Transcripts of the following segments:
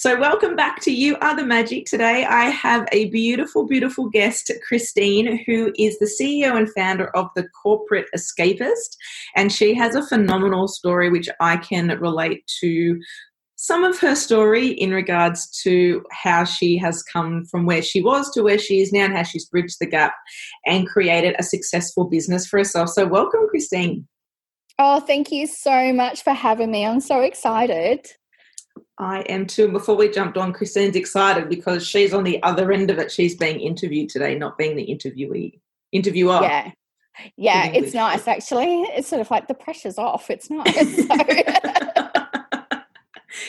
So, welcome back to You Are the Magic. Today, I have a beautiful, beautiful guest, Christine, who is the CEO and founder of The Corporate Escapist. And she has a phenomenal story which I can relate to some of her story in regards to how she has come from where she was to where she is now and how she's bridged the gap and created a successful business for herself. So, welcome, Christine. Oh, thank you so much for having me. I'm so excited. I am too. Before we jumped on, Christine's excited because she's on the other end of it. She's being interviewed today, not being the interviewee, interviewer. Yeah. Yeah, it's nice actually. It's sort of like the pressure's off. It's nice.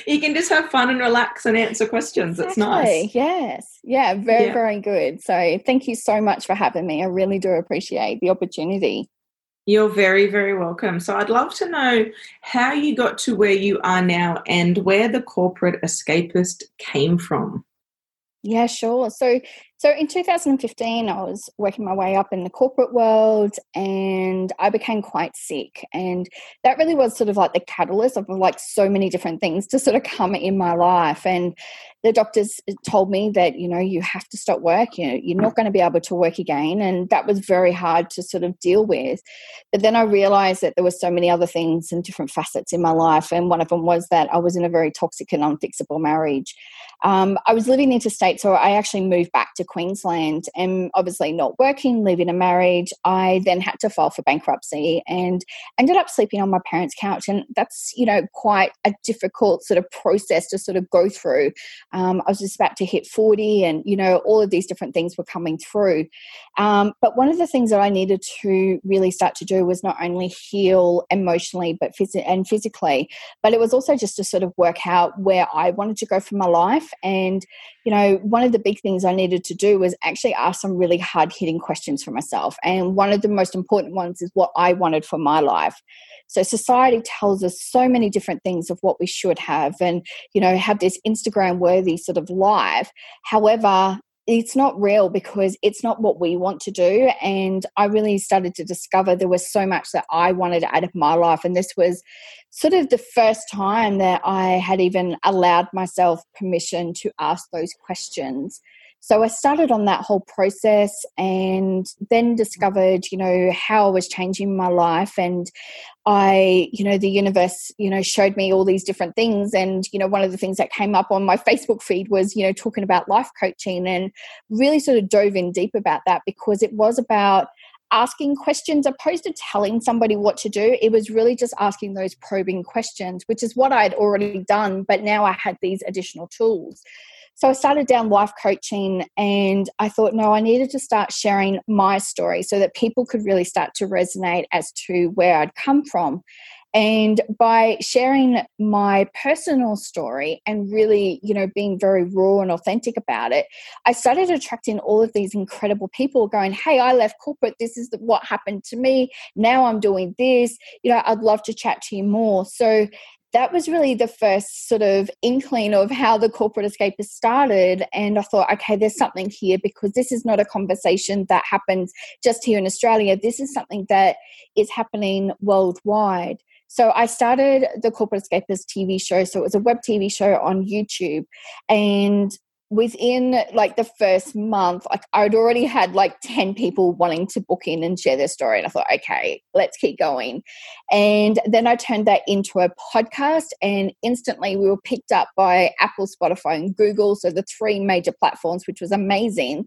you can just have fun and relax and answer questions. Exactly. It's nice. Yes. Yeah, very, yeah. very good. So thank you so much for having me. I really do appreciate the opportunity. You're very, very welcome. So, I'd love to know how you got to where you are now and where the corporate escapist came from. Yeah, sure. So, so in 2015, I was working my way up in the corporate world, and I became quite sick, and that really was sort of like the catalyst of like so many different things to sort of come in my life. And the doctors told me that you know you have to stop work you know, you're not going to be able to work again and that was very hard to sort of deal with but then i realized that there were so many other things and different facets in my life and one of them was that i was in a very toxic and unfixable marriage um, i was living interstate so i actually moved back to queensland and obviously not working living a marriage i then had to file for bankruptcy and ended up sleeping on my parents couch and that's you know quite a difficult sort of process to sort of go through um, I was just about to hit 40, and you know, all of these different things were coming through. Um, but one of the things that I needed to really start to do was not only heal emotionally, but phys- and physically, but it was also just to sort of work out where I wanted to go for my life. And you know, one of the big things I needed to do was actually ask some really hard hitting questions for myself. And one of the most important ones is what I wanted for my life. So society tells us so many different things of what we should have and, you know, have this Instagram worthy sort of life. However, it's not real because it's not what we want to do. And I really started to discover there was so much that I wanted out of my life. And this was sort of the first time that I had even allowed myself permission to ask those questions. So I started on that whole process and then discovered, you know, how I was changing my life. And I, you know, the universe, you know, showed me all these different things. And, you know, one of the things that came up on my Facebook feed was, you know, talking about life coaching and really sort of dove in deep about that because it was about asking questions opposed to telling somebody what to do it was really just asking those probing questions which is what i'd already done but now i had these additional tools so I started down life coaching and I thought, no, I needed to start sharing my story so that people could really start to resonate as to where I'd come from. And by sharing my personal story and really, you know, being very raw and authentic about it, I started attracting all of these incredible people going, Hey, I left corporate. This is what happened to me. Now I'm doing this. You know, I'd love to chat to you more. So that was really the first sort of inkling of how the corporate Escapist started. And I thought, okay, there's something here because this is not a conversation that happens just here in Australia. This is something that is happening worldwide. So I started the Corporate Escapist TV show. So it was a web TV show on YouTube. And within like the first month like i'd already had like 10 people wanting to book in and share their story and i thought okay let's keep going. And then i turned that into a podcast and instantly we were picked up by apple spotify and google so the three major platforms which was amazing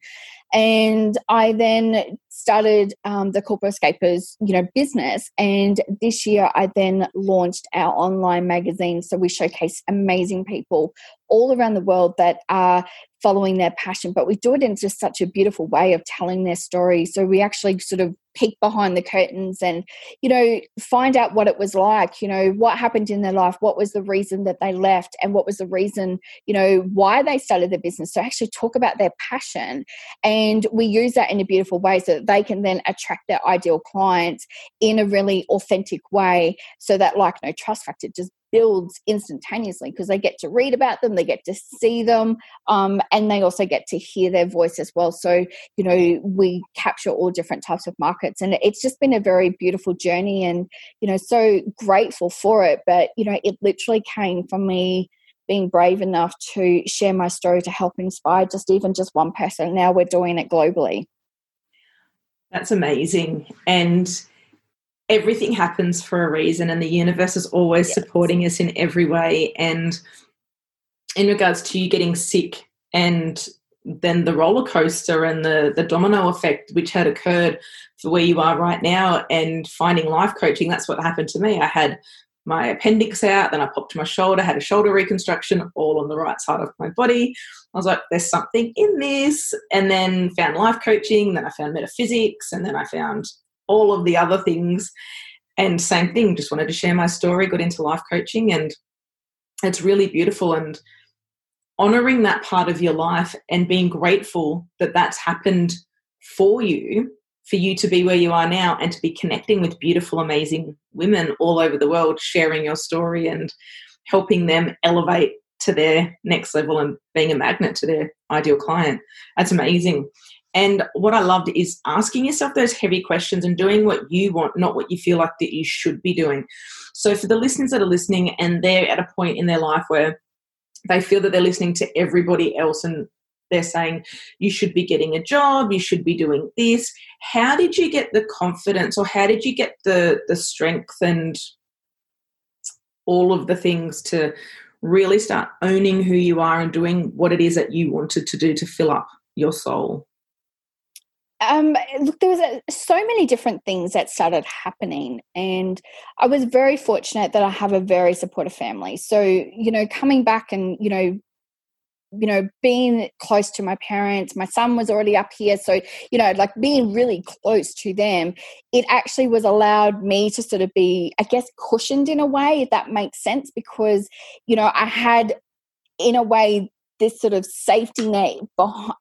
and I then started um, the Corporate Escapists, you know, business. And this year, I then launched our online magazine. So we showcase amazing people all around the world that are following their passion, but we do it in just such a beautiful way of telling their story. So we actually sort of peek behind the curtains and, you know, find out what it was like, you know, what happened in their life, what was the reason that they left, and what was the reason, you know, why they started the business. So actually talk about their passion. And we use that in a beautiful way so that they can then attract their ideal clients in a really authentic way so that like no trust factor just builds instantaneously because they get to read about them, they get to see them, um, and they also get to hear their voice as well. So, you know, we capture all different types of markets, and it's just been a very beautiful journey, and you know, so grateful for it. But you know, it literally came from me being brave enough to share my story to help inspire just even just one person. Now we're doing it globally. That's amazing. And everything happens for a reason and the universe is always yes. supporting us in every way. And in regards to you getting sick and then the roller coaster and the the domino effect which had occurred for where you are right now and finding life coaching that's what happened to me. I had my appendix out then i popped my shoulder had a shoulder reconstruction all on the right side of my body. I was like there's something in this. And then found life coaching then i found metaphysics and then i found all of the other things. And same thing, just wanted to share my story, got into life coaching, and it's really beautiful. And honoring that part of your life and being grateful that that's happened for you, for you to be where you are now and to be connecting with beautiful, amazing women all over the world, sharing your story and helping them elevate to their next level and being a magnet to their ideal client. That's amazing. And what I loved is asking yourself those heavy questions and doing what you want, not what you feel like that you should be doing. So for the listeners that are listening and they're at a point in their life where they feel that they're listening to everybody else and they're saying you should be getting a job, you should be doing this. How did you get the confidence or how did you get the the strength and all of the things to really start owning who you are and doing what it is that you wanted to do to fill up your soul? Um, look, there was a, so many different things that started happening, and I was very fortunate that I have a very supportive family. So, you know, coming back and you know, you know, being close to my parents, my son was already up here, so you know, like being really close to them, it actually was allowed me to sort of be, I guess, cushioned in a way, if that makes sense, because you know, I had in a way this sort of safety net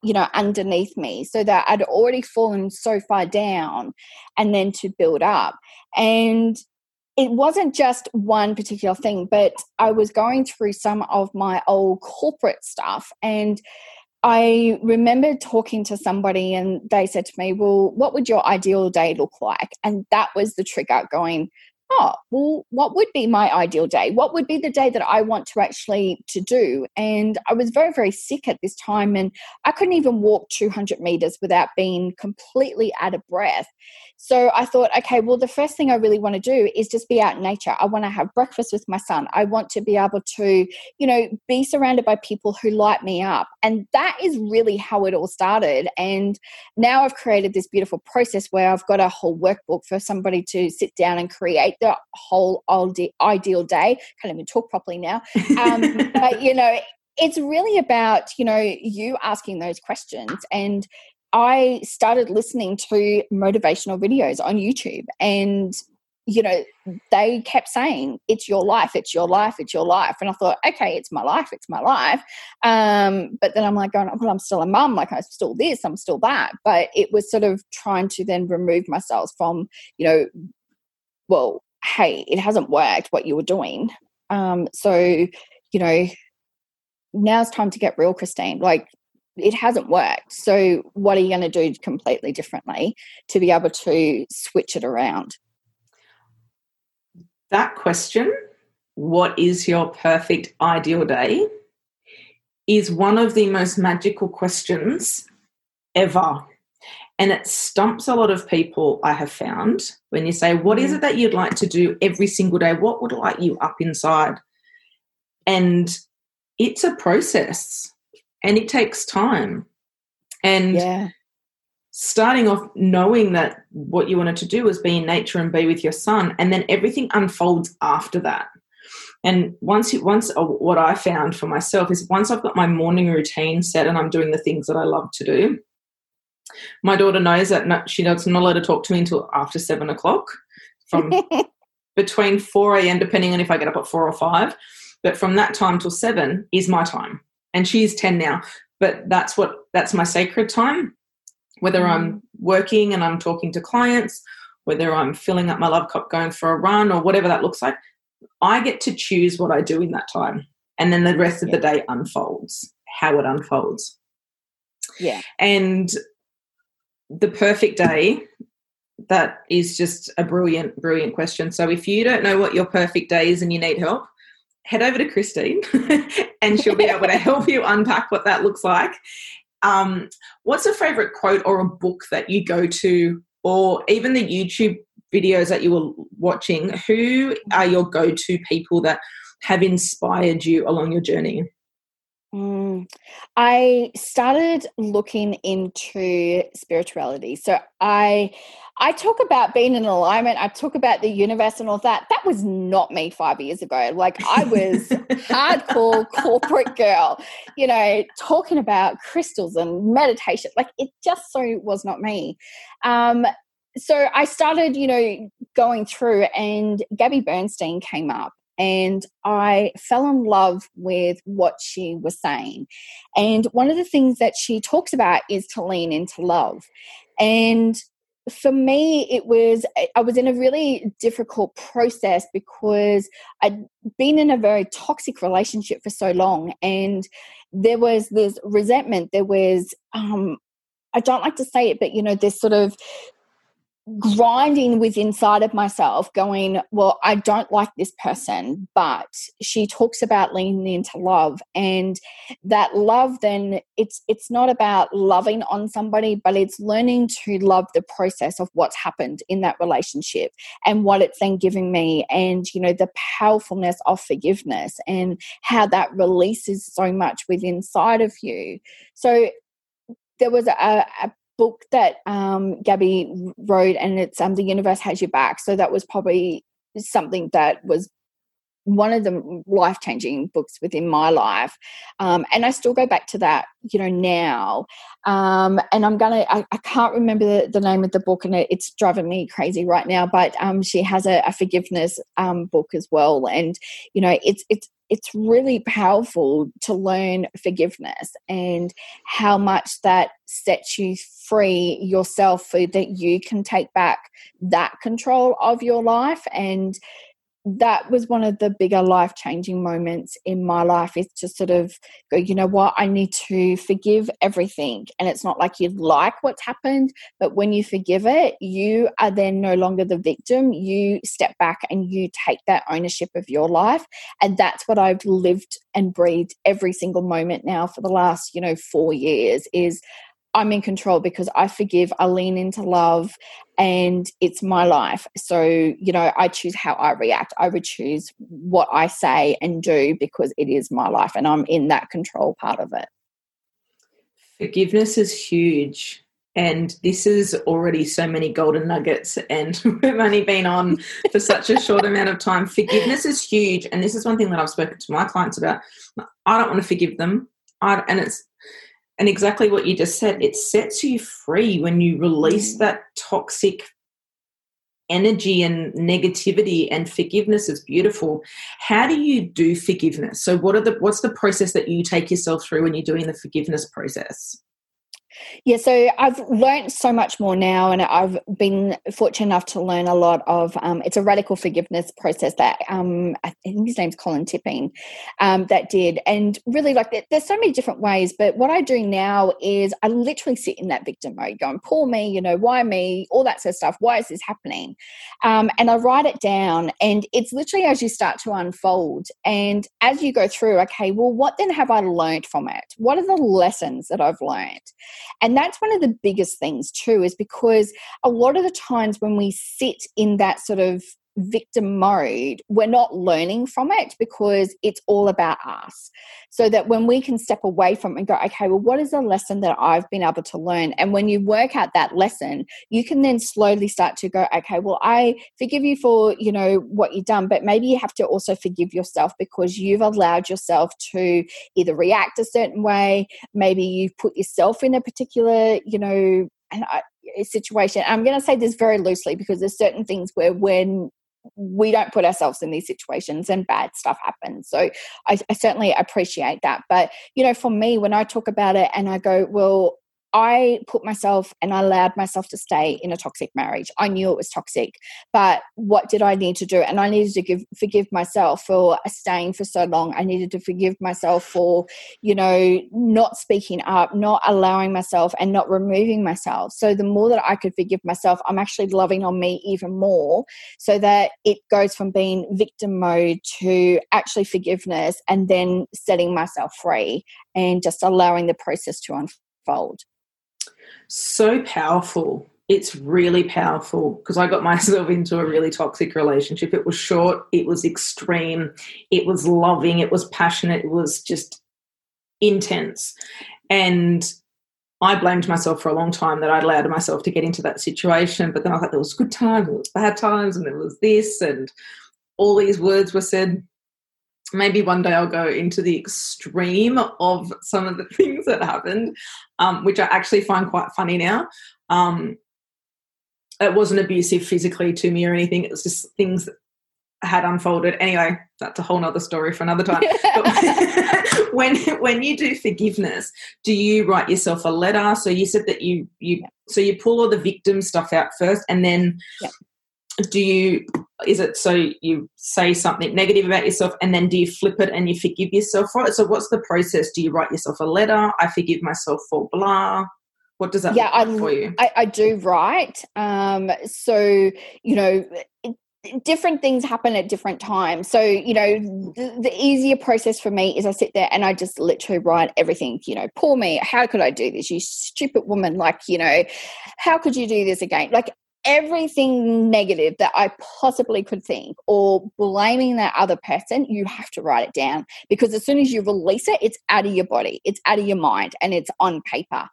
you know underneath me so that i'd already fallen so far down and then to build up and it wasn't just one particular thing but i was going through some of my old corporate stuff and I remember talking to somebody and they said to me, Well, what would your ideal day look like? And that was the trigger going, oh well what would be my ideal day? What would be the day that i want to actually to do? And i was very very sick at this time and i couldn't even walk 200 meters without being completely out of breath. So i thought okay well the first thing i really want to do is just be out in nature. I want to have breakfast with my son. I want to be able to you know be surrounded by people who light me up. And that is really how it all started. And now i've created this beautiful process where i've got a whole workbook for somebody to sit down and create the whole ideal day. Can't even talk properly now. Um, but you know, it's really about you know you asking those questions and. I started listening to motivational videos on YouTube and you know, they kept saying, it's your life, it's your life, it's your life. And I thought, okay, it's my life, it's my life. Um, but then I'm like going, well, I'm still a mum, like I'm still this, I'm still that. But it was sort of trying to then remove myself from, you know, well, hey, it hasn't worked what you were doing. Um, so, you know, now's time to get real, Christine. Like, it hasn't worked. So, what are you going to do completely differently to be able to switch it around? That question, what is your perfect ideal day, is one of the most magical questions ever and it stumps a lot of people, I have found, when you say, What is mm. it that you'd like to do every single day? What would light you up inside? And it's a process and it takes time. And yeah. starting off knowing that what you wanted to do was be in nature and be with your son, and then everything unfolds after that. And once you, once uh, what I found for myself is once I've got my morning routine set and I'm doing the things that I love to do, my daughter knows that no, she does not allowed to talk to me until after seven o'clock from between 4 a.m., depending on if I get up at four or five. But from that time till seven is my time. And she's 10 now. But that's what that's my sacred time. Whether mm. I'm working and I'm talking to clients, whether I'm filling up my love cup going for a run or whatever that looks like, I get to choose what I do in that time. And then the rest of yeah. the day unfolds, how it unfolds. Yeah. And the perfect day that is just a brilliant brilliant question. So if you don't know what your perfect day is and you need help head over to christine and she'll be able to help you unpack what that looks like. Um, what's a favorite quote or a book that you go to or even the youtube videos that you were watching? Who are your go-to people that have inspired you along your journey Mm. I started looking into spirituality. So I I talk about being in alignment, I talk about the universe and all that. That was not me 5 years ago. Like I was hardcore corporate girl, you know, talking about crystals and meditation. Like it just so was not me. Um so I started, you know, going through and Gabby Bernstein came up and I fell in love with what she was saying. And one of the things that she talks about is to lean into love. And for me, it was, I was in a really difficult process because I'd been in a very toxic relationship for so long. And there was this resentment, there was, um, I don't like to say it, but you know, this sort of grinding with inside of myself going well i don't like this person but she talks about leaning into love. And that love then it's it's not about loving on somebody but it's learning to love the process of what's happened in that relationship and what it's then giving me and you know the powerfulness of forgiveness and how that releases so much within inside of you. So there was a, a book that um, Gabby wrote, and it's um, "The Universe Has Your Back." So that was probably something that was one of the life changing books within my life. Um, and I still go back to that, you know, now. Um, and I'm going to, I can't remember the, the, name of the book and it, it's driving me crazy right now, but um, she has a, a forgiveness um, book as well. And, you know, it's, it's, it's really powerful to learn forgiveness and how much that sets you free yourself so that you can take back that control of your life and that was one of the bigger life changing moments in my life is to sort of go, you know what, I need to forgive everything. And it's not like you like what's happened, but when you forgive it, you are then no longer the victim. You step back and you take that ownership of your life. And that's what I've lived and breathed every single moment now for the last, you know, four years is I'm in control because I forgive, I lean into love, and it's my life. So, you know, I choose how I react. I would choose what I say and do because it is my life and I'm in that control part of it. Forgiveness is huge. And this is already so many golden nuggets, and we've only been on for such a short amount of time. Forgiveness is huge. And this is one thing that I've spoken to my clients about. I don't want to forgive them. I, and it's and exactly what you just said, it sets you free when you release mm. that toxic energy and negativity and forgiveness is beautiful. How do you do forgiveness? So what are the what's the process that you take yourself through when you're doing the forgiveness process yeah, so I've learned so much more now, and I've been fortunate enough to learn a lot of. Um, it's a radical forgiveness process that um, I think his name's Colin Tipping um, that did, and really like there's so many different ways. But what I do now is I literally sit in that victim mode, going, "Poor me," you know, why me, all that sort of stuff. Why is this happening? Um, and I write it down, and it's literally as you start to unfold, and as you go through, okay, well, what then have I learned from it? What are the lessons that I've learned? And that's one of the biggest things, too, is because a lot of the times when we sit in that sort of victim mode, we're not learning from it because it's all about us. So that when we can step away from and go, okay, well, what is the lesson that I've been able to learn? And when you work out that lesson, you can then slowly start to go, okay, well, I forgive you for, you know, what you've done, but maybe you have to also forgive yourself because you've allowed yourself to either react a certain way, maybe you've put yourself in a particular, you know, uh, and I, situation. I'm going to say this very loosely because there's certain things where when we don't put ourselves in these situations and bad stuff happens. So I, I certainly appreciate that. But, you know, for me, when I talk about it and I go, well, I put myself and I allowed myself to stay in a toxic marriage. I knew it was toxic, but what did I need to do? And I needed to give, forgive myself for staying for so long. I needed to forgive myself for, you know, not speaking up, not allowing myself, and not removing myself. So the more that I could forgive myself, I'm actually loving on me even more so that it goes from being victim mode to actually forgiveness and then setting myself free and just allowing the process to unfold so powerful. It's really powerful because I got myself into a really toxic relationship. It was short, it was extreme, it was loving, it was passionate, it was just intense. And I blamed myself for a long time that I'd allowed myself to get into that situation. But then I thought there was good times, there was bad times, and there was this, and all these words were said maybe one day I'll go into the extreme of some of the things that happened, um, which I actually find quite funny now. Um, it wasn't abusive physically to me or anything. It was just things that had unfolded. Anyway, that's a whole nother story for another time. But when when you do forgiveness, do you write yourself a letter? So you said that you you so you pull all the victim stuff out first, and then do you is it so you say something negative about yourself and then do you flip it and you forgive yourself for it so what's the process do you write yourself a letter i forgive myself for blah what does that yeah I, for you I, I do write um so you know different things happen at different times. So, you know, the, the, easier process for me is I sit there and I just literally write everything, you know, poor me, how could I do this? You stupid woman. Like, you know, how could you do this again? Like, everything negative that I possibly could think or blaming that other person, you have to write it down because as soon as you release it, it's out of your body, it's out of your mind, and it's on paper.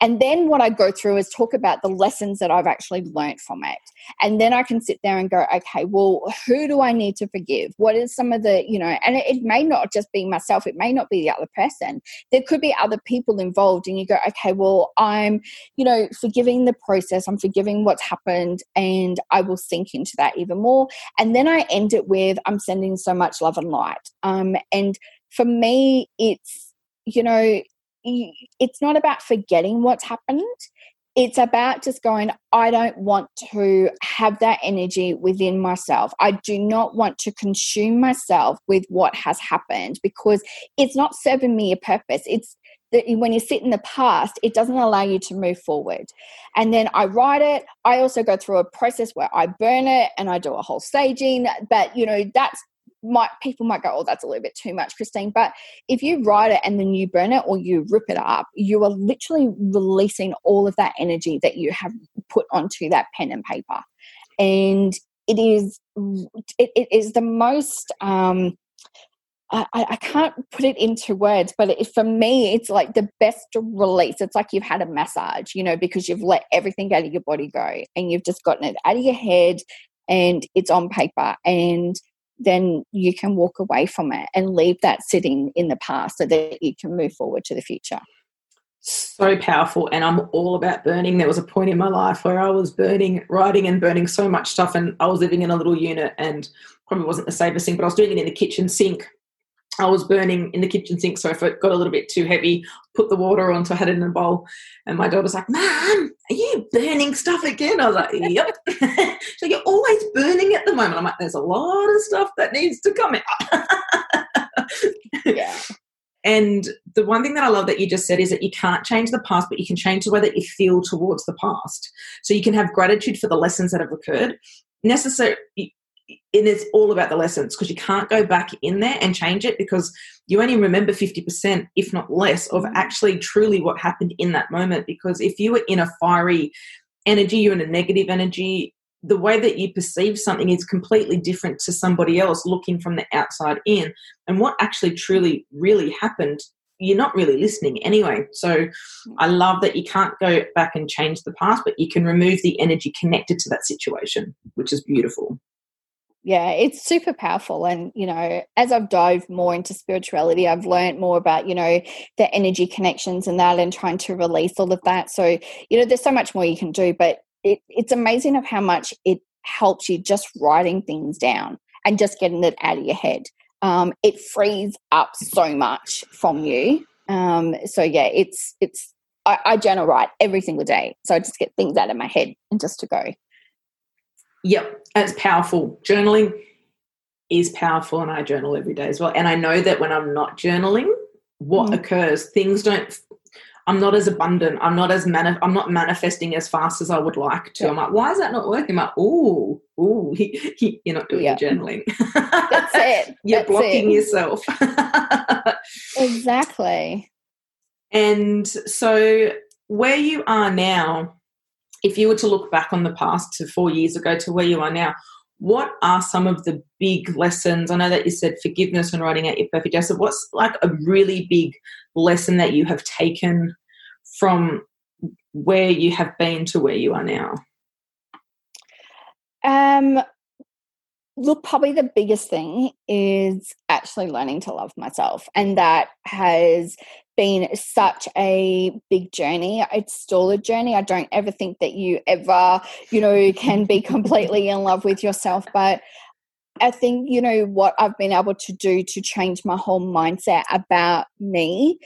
And then what I go through is talk about the lessons that I've actually learned from it. And then I can sit there and go, okay, well, who do I need to forgive? What is some of the, you know, and it, it may not just be myself, it may not be the other person. There could be other people involved, and you go, okay, well, I'm, you know, forgiving the process, I'm forgiving what's happened happened and I will sink into that even more. And then I end it with I'm sending so much love and light. Um, and for me, it's, you know, it's not about forgetting what's happened. It's about just going, I don't want to have that energy within myself. I do not want to consume myself with what has happened because it's not serving me a purpose. It's when you sit in the past, it doesn't allow you to move forward. And then I write it. I also go through a process where I burn it and I do a whole staging. But you know, that's might people might go, oh, that's a little bit too much, Christine. But if you write it and then you burn it or you rip it up, you are literally releasing all of that energy that you have put onto that pen and paper. And it is it, it is the most um I, I can't put it into words, but it, for me, it's like the best release. It's like you've had a massage, you know, because you've let everything out of your body go and you've just gotten it out of your head and it's on paper. And then you can walk away from it and leave that sitting in the past so that you can move forward to the future. So powerful. And I'm all about burning. There was a point in my life where I was burning, writing and burning so much stuff. And I was living in a little unit and probably wasn't the safest thing, but I was doing it in the kitchen sink I was burning in the kitchen sink, so if it got a little bit too heavy, put the water on, so I had it in a bowl. And my daughter's like, "Mom, are you burning stuff again?" I was like, "Yep." so you're always burning at the moment. I'm like, "There's a lot of stuff that needs to come out." yeah. And the one thing that I love that you just said is that you can't change the past, but you can change the way that you feel towards the past. So you can have gratitude for the lessons that have occurred. Necessary, and it's all about the lessons because you can't go back in there and change it because you only remember 50% if not less of mm-hmm. actually truly what happened in that moment because if you were in a fiery energy you're in a negative energy the way that you perceive something is completely different to somebody else looking from the outside in. And what actually truly really happened, you're not really listening anyway. So mm. I love that you can't go back and change the past, but you can remove the energy connected to that situation, which is beautiful. Yeah, it's super powerful. And, you know, as I've dived more into spirituality, I've learned more about, you know, the energy connections and that and trying to release all of that. So, you know, there's so much more you can do, but it, it's amazing of how much it helps you just writing things down and just getting it out of your head. Um, it frees up so much from you. Um, so yeah, it's it's I, I journal write every single day. So I just get things out of my head and just to go. Yep, it's powerful. Journaling is powerful, and I journal every day as well. And I know that when I'm not journaling, what mm. occurs, things don't. I'm not as abundant. I'm not as mani- I'm not manifesting as fast as I would like to. Yeah. I'm like, why is that not working? I'm like, ooh, ooh, you're not doing yeah. journaling. That's it. you're That's blocking it. yourself. exactly. And so, where you are now, if you were to look back on the past to four years ago to where you are now, what are some of the big lessons? I know that you said forgiveness and writing out your perfect essay. What's like a really big lesson that you have taken from where you have been to where you are now? Um, look, probably the biggest thing is actually learning to love myself. And that has been such a big journey. It's still a journey. I don't ever think that you ever, you know, can be completely in love with yourself. But I think, you know, what I've been able to do to change my whole mindset about me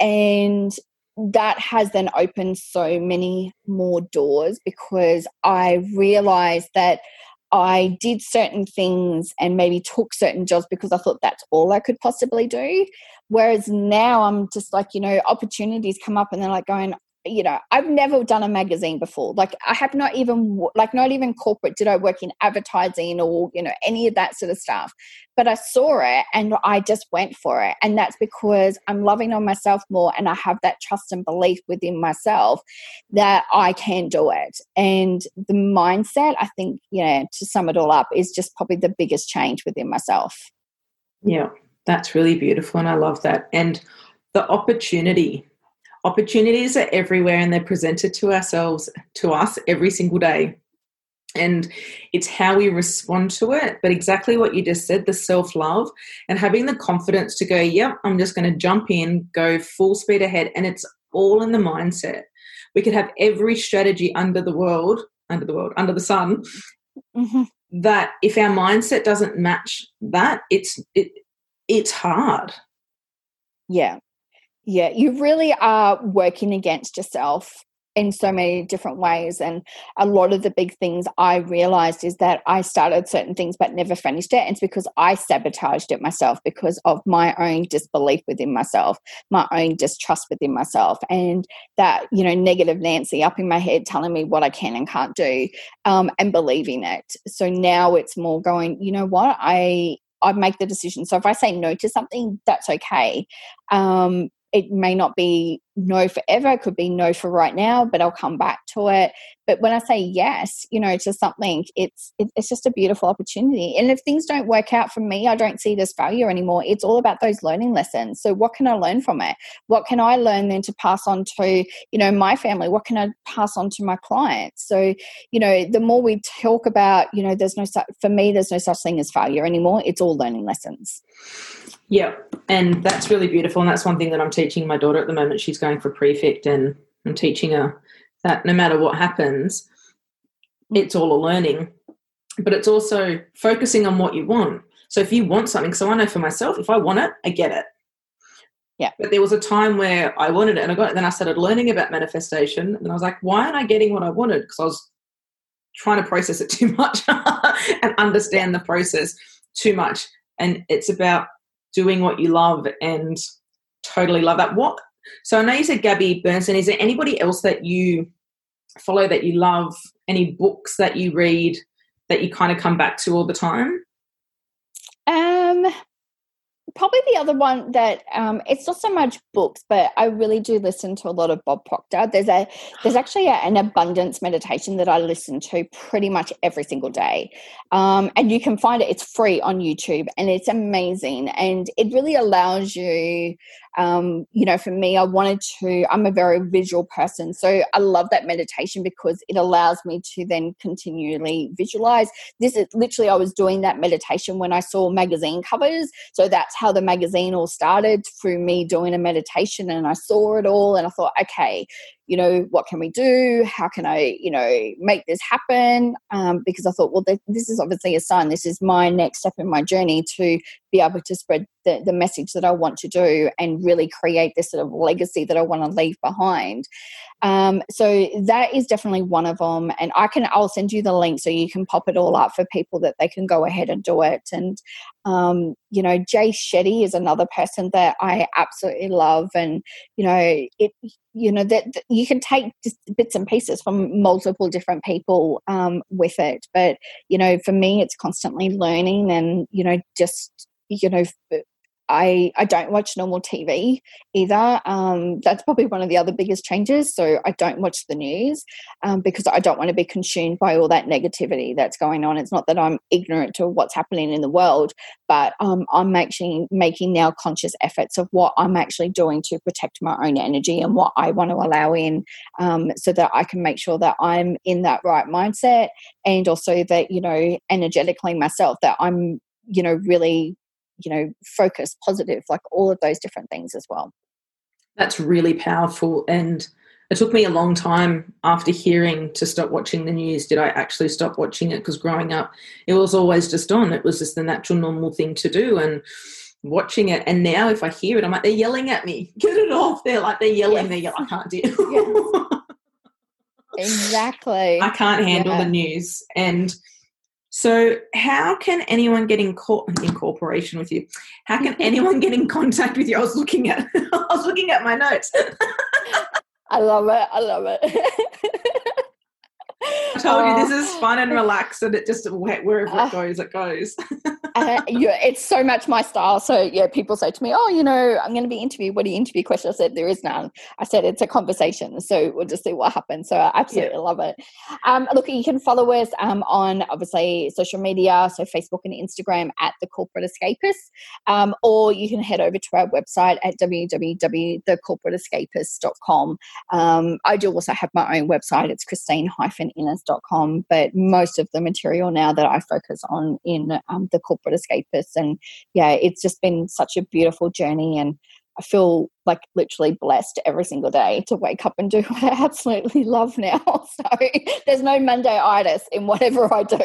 and that has then opened so many more doors because I realized that I did certain things and maybe took certain jobs because I thought that's all I could possibly do. Whereas now I'm just like, you know, opportunities come up and they're like going, you know i've never done a magazine before. Like i have not even like not even corporate did i work in advertising or you know any of that sort of stuff. But i saw it and i just went for it. And that's because i'm loving on myself more and i have that trust and belief within myself that i can do it. And the mindset i think you know to sum it all up is just probably the biggest change within myself. Yeah that's really beautiful and i love that. And the opportunity opportunities are everywhere and they're presented to ourselves to us every single day. And it's how we respond to it. But exactly what you just said the self-love and having the confidence to go yep i'm just going to jump in go full speed ahead. And it's all in the mindset. We could have every strategy under the world under the world under the sun mm-hmm. that if our mindset doesn't match that it's it it's hard. Yeah yeah, you really are working against yourself in so many different ways. And a lot of the big things I realized is that I started certain things but never finished it. And it's because I sabotaged it myself because of my own disbelief within myself, my own distrust within myself, and that, you know, negative Nancy up in my head telling me what I can and can't do um, and believing it. So now it's more going, you know what? I I make the decision. So if I say no to something, that's okay. Um, it may not be no forever it could be no for right now but i'll come back to it. But when i say yes you know to something it's it, it's just a beautiful opportunity. And if things don't work out for me i don't see this failure anymore. It's all about those learning lessons. So what can i learn from it? What can i learn then to pass on to you know my family? What can i pass on to my clients? So you know the more we talk about you know there's no such for me there's no such thing as failure anymore. It's all learning lessons. Yeah, and that's really beautiful. And that's one thing that I'm teaching my daughter at the moment. She's going for prefect, and I'm teaching her that no matter what happens, it's all a learning, but it's also focusing on what you want. So if you want something, so I know for myself, if I want it, I get it. Yeah. But there was a time where I wanted it and I got it. Then I started learning about manifestation and I was like, why aren't I getting what I wanted? Because I was trying to process it too much and understand the process too much. And it's about doing what you love and totally love that. What? So I know you said Gabby Bernstein. Is there anybody else that you follow that you love? Any books that you read that you kind of come back to all the time? Um, probably the other one that um, it's not so much books, but I really do listen to a lot of Bob Proctor. There's a there's actually a, an abundance meditation that I listen to pretty much every single day, um, and you can find it. It's free on YouTube, and it's amazing, and it really allows you um, you know, for me, I wanted to, I'm a very visual person. So I love that meditation because it allows me to then continually visualize. This is literally, I was doing that meditation when I saw magazine covers. So that's how the magazine all started through me doing a meditation and I saw it all and I thought, okay, you know, what can we do? How can I, you know, make this happen? Um, because I thought, well, this is obviously a sign. This is my next step in my journey to be able to spread the, the message that I want to do and really create this sort of legacy that I want to leave behind. Um, so that is definitely one of them. And I can, I'll send you the link so you can pop it all up for people that they can go ahead and do it. And, um, you know, Jay Shetty is another person that I absolutely love. And, you know, it, you know, that, that you can take just bits and pieces from multiple different people um, with it. But, you know, for me, it's constantly learning and, you know, just you know I I don't watch normal TV either. Um, that's probably one of the other biggest changes. So I don't watch the news um, because I don't want to be consumed by all that negativity that's going on. It's not that I'm ignorant to what's happening in the world, but um, I'm actually making now conscious efforts of what I'm actually doing to protect my own energy and what I want to allow in, um, so that I can make sure that I'm in that right mindset and also that you know energetically myself that I'm you know really you know focus positive like all of those different things as well that's really powerful and it took me a long time after hearing to stop watching the news did i actually stop watching it because growing up it was always just on it was just the natural normal thing to do and watching it and now if i hear it i'm like they're yelling at me get it off they're like they're yelling yes. they're yelling i can't deal yes. exactly i can't handle yeah. the news and so, how can anyone get in, co- in cooperation with you? How can anyone get in contact with you? I was looking at I was looking at my notes. I love it. I love it. I told you this is fun and relaxed, and it just wherever it ah. goes, it goes. uh, yeah, it's so much my style. So yeah, people say to me, "Oh, you know, I'm going to be interviewed. What do you interview question?" I said, "There is none." I said, "It's a conversation, so we'll just see what happens." So I absolutely yeah. love it. Um, look, you can follow us um, on obviously social media, so Facebook and Instagram at the Corporate Escapists, um, or you can head over to our website at www.thecorporateescapists.com. Um, I do also have my own website. It's Christine-Innes.com, but most of the material now that I focus on in um, the corporate escapists. And yeah, it's just been such a beautiful journey. And I feel like literally blessed every single day to wake up and do what I absolutely love now. So there's no Monday itis in whatever I do.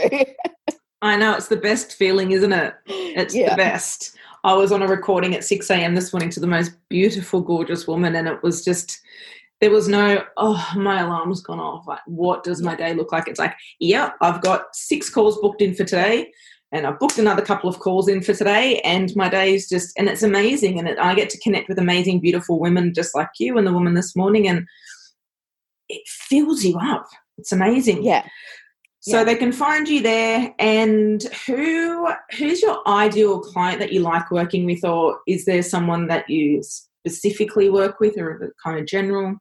I know it's the best feeling, isn't it? It's yeah. the best. I was on a recording at 6 a.m. this morning to the most beautiful, gorgeous woman, and it was just, there was no, oh, my alarm's gone off. Like, what does my day look like? It's like, yeah, I've got six calls booked in for today and I've booked another couple of calls in for today, and my day is just, and it's amazing. And it, I get to connect with amazing, beautiful women just like you and the woman this morning, and it fills you up. It's amazing. Yeah. So yeah. they can find you there. And who who's your ideal client that you like working with, or is there someone that you specifically work with, or kind of general?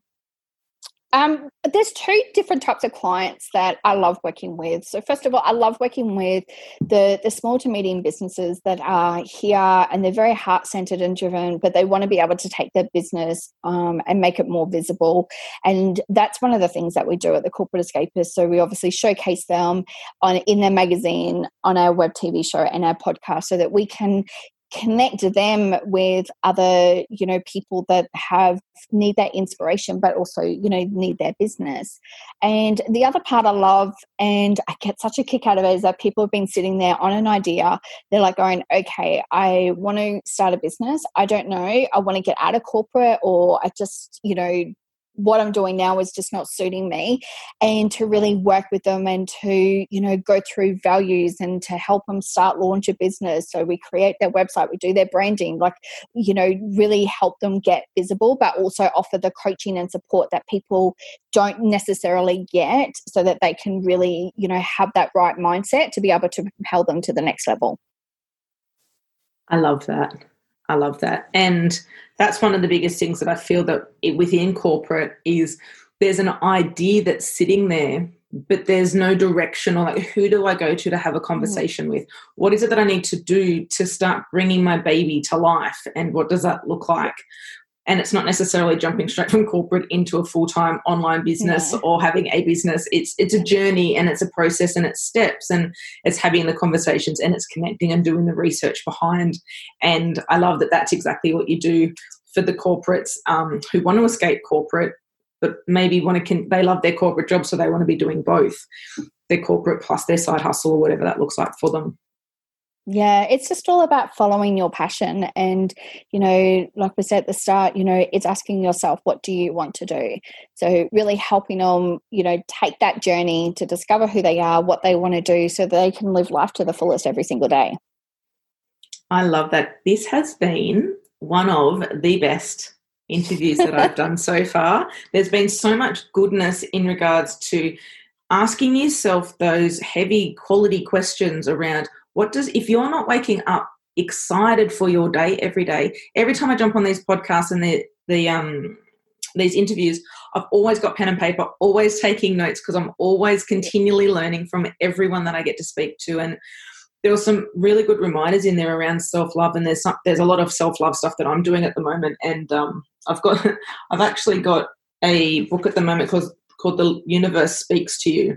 Um, there's two different types of clients that I love working with. So first of all, I love working with the the small to medium businesses that are here and they're very heart centered and driven, but they want to be able to take their business um, and make it more visible. And that's one of the things that we do at the Corporate Escapists. So we obviously showcase them on in their magazine, on our web TV show, and our podcast, so that we can connect them with other you know people that have need that inspiration but also you know need their business. And the other part i love and i get such a kick out of it is that people have been sitting there on an idea. They're like going okay i want to start a business. I don't know. I want to get out of corporate or i just you know what I'm doing now is just not suiting me and to really work with them and to you know go through values and to help them start launch a business. So we create their website we do their branding like you know really help them get visible but also offer the coaching and support that people don't necessarily get so that they can really you know have that right mindset to be able to propel them to the next level. I love that I love that. And that's one of the biggest things that I feel that it, within corporate is there's an idea that's sitting there but there's no direction or like who do i go to to have a mm-hmm. conversation mm-hmm. with what is it that i need to do to start bringing my baby to life and what does that look like and it's not necessarily jumping straight from corporate into a full-time online business or having a business. It's it's a journey and it's a process and it's steps and it's having the conversations and it's connecting and doing the research behind. And i love that that's exactly what you do for the corporates um, who want to escape corporate but maybe want to con- they love their corporate job so they want to be doing both their corporate plus their side hustle or whatever that looks like for them yeah it's just all about following your passion and you know like we said at the start you know it's asking yourself what do you want to do so really helping them you know take that journey to discover who they are what they want to do so they can live life to the fullest every single day i love that this has been one of the best interviews that I've done so far. There's been so much goodness in regards to asking yourself those heavy quality questions around what does, if you're not waking up excited for your day every day, every time I jump on these podcasts and the, the, um, these interviews, I've always got pen and paper, always taking notes because I'm always continually learning from everyone that I get to speak to. And there were some really good reminders in there around self love, and there's some, there's a lot of self love stuff that I'm doing at the moment, and um, I've got I've actually got a book at the moment called called The Universe Speaks to You,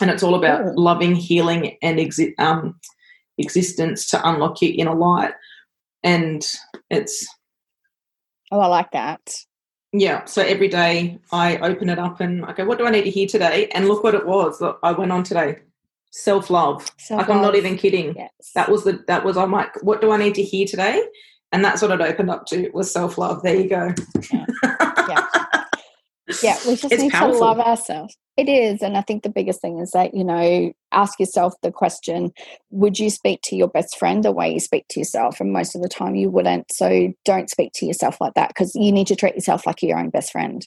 and it's all about oh. loving, healing, and exi- um, existence to unlock your inner light, and it's oh, I like that. Yeah, so every day I open it up and I go, "What do I need to hear today?" And look what it was. Look, I went on today self love. Like I'm not even kidding. Yes. That was the that was I'm like, what do I need to hear today? And that's what it opened up to was self love. There you go. Yeah. yeah. yeah we just it's need powerful. to love ourselves. It is. And I think the biggest thing is that, you know, ask yourself the question would you speak to your best friend the way you speak to yourself? And most of the time you wouldn't. So don't speak to yourself like that because you need to treat yourself like your own best friend.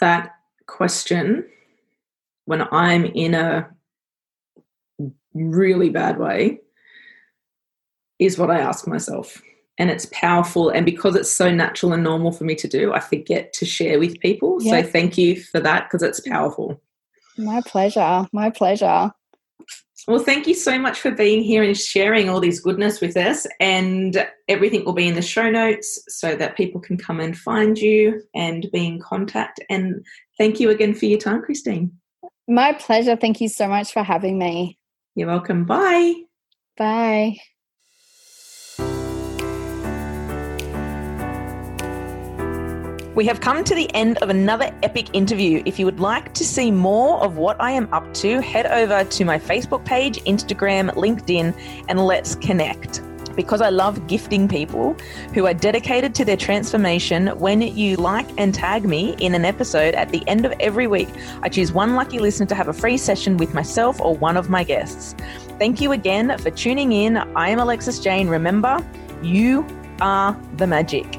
That question when I'm in a really bad way is what I ask myself. And it's powerful. And because it's so natural and normal for me to do, I forget to share with people. So thank you for that because it's powerful. My pleasure. My pleasure. Well, thank you so much for being here and sharing all this goodness with us. And everything will be in the show notes so that people can come and find you and be in contact. And thank you again for your time, Christine. My pleasure. Thank you so much for having me. You're welcome. Bye. Bye. We have come to the end of another epic interview. If you would like to see more of what I am up to, head over to my Facebook page, Instagram, LinkedIn, and let's connect because I love gifting people who are dedicated to their transformation. When you like and tag me in an episode at the end of every week, I choose one lucky listener to have a free session with myself or one of my guests. Thank you again for tuning in. I am Alexis Jane. Remember, you are the magic.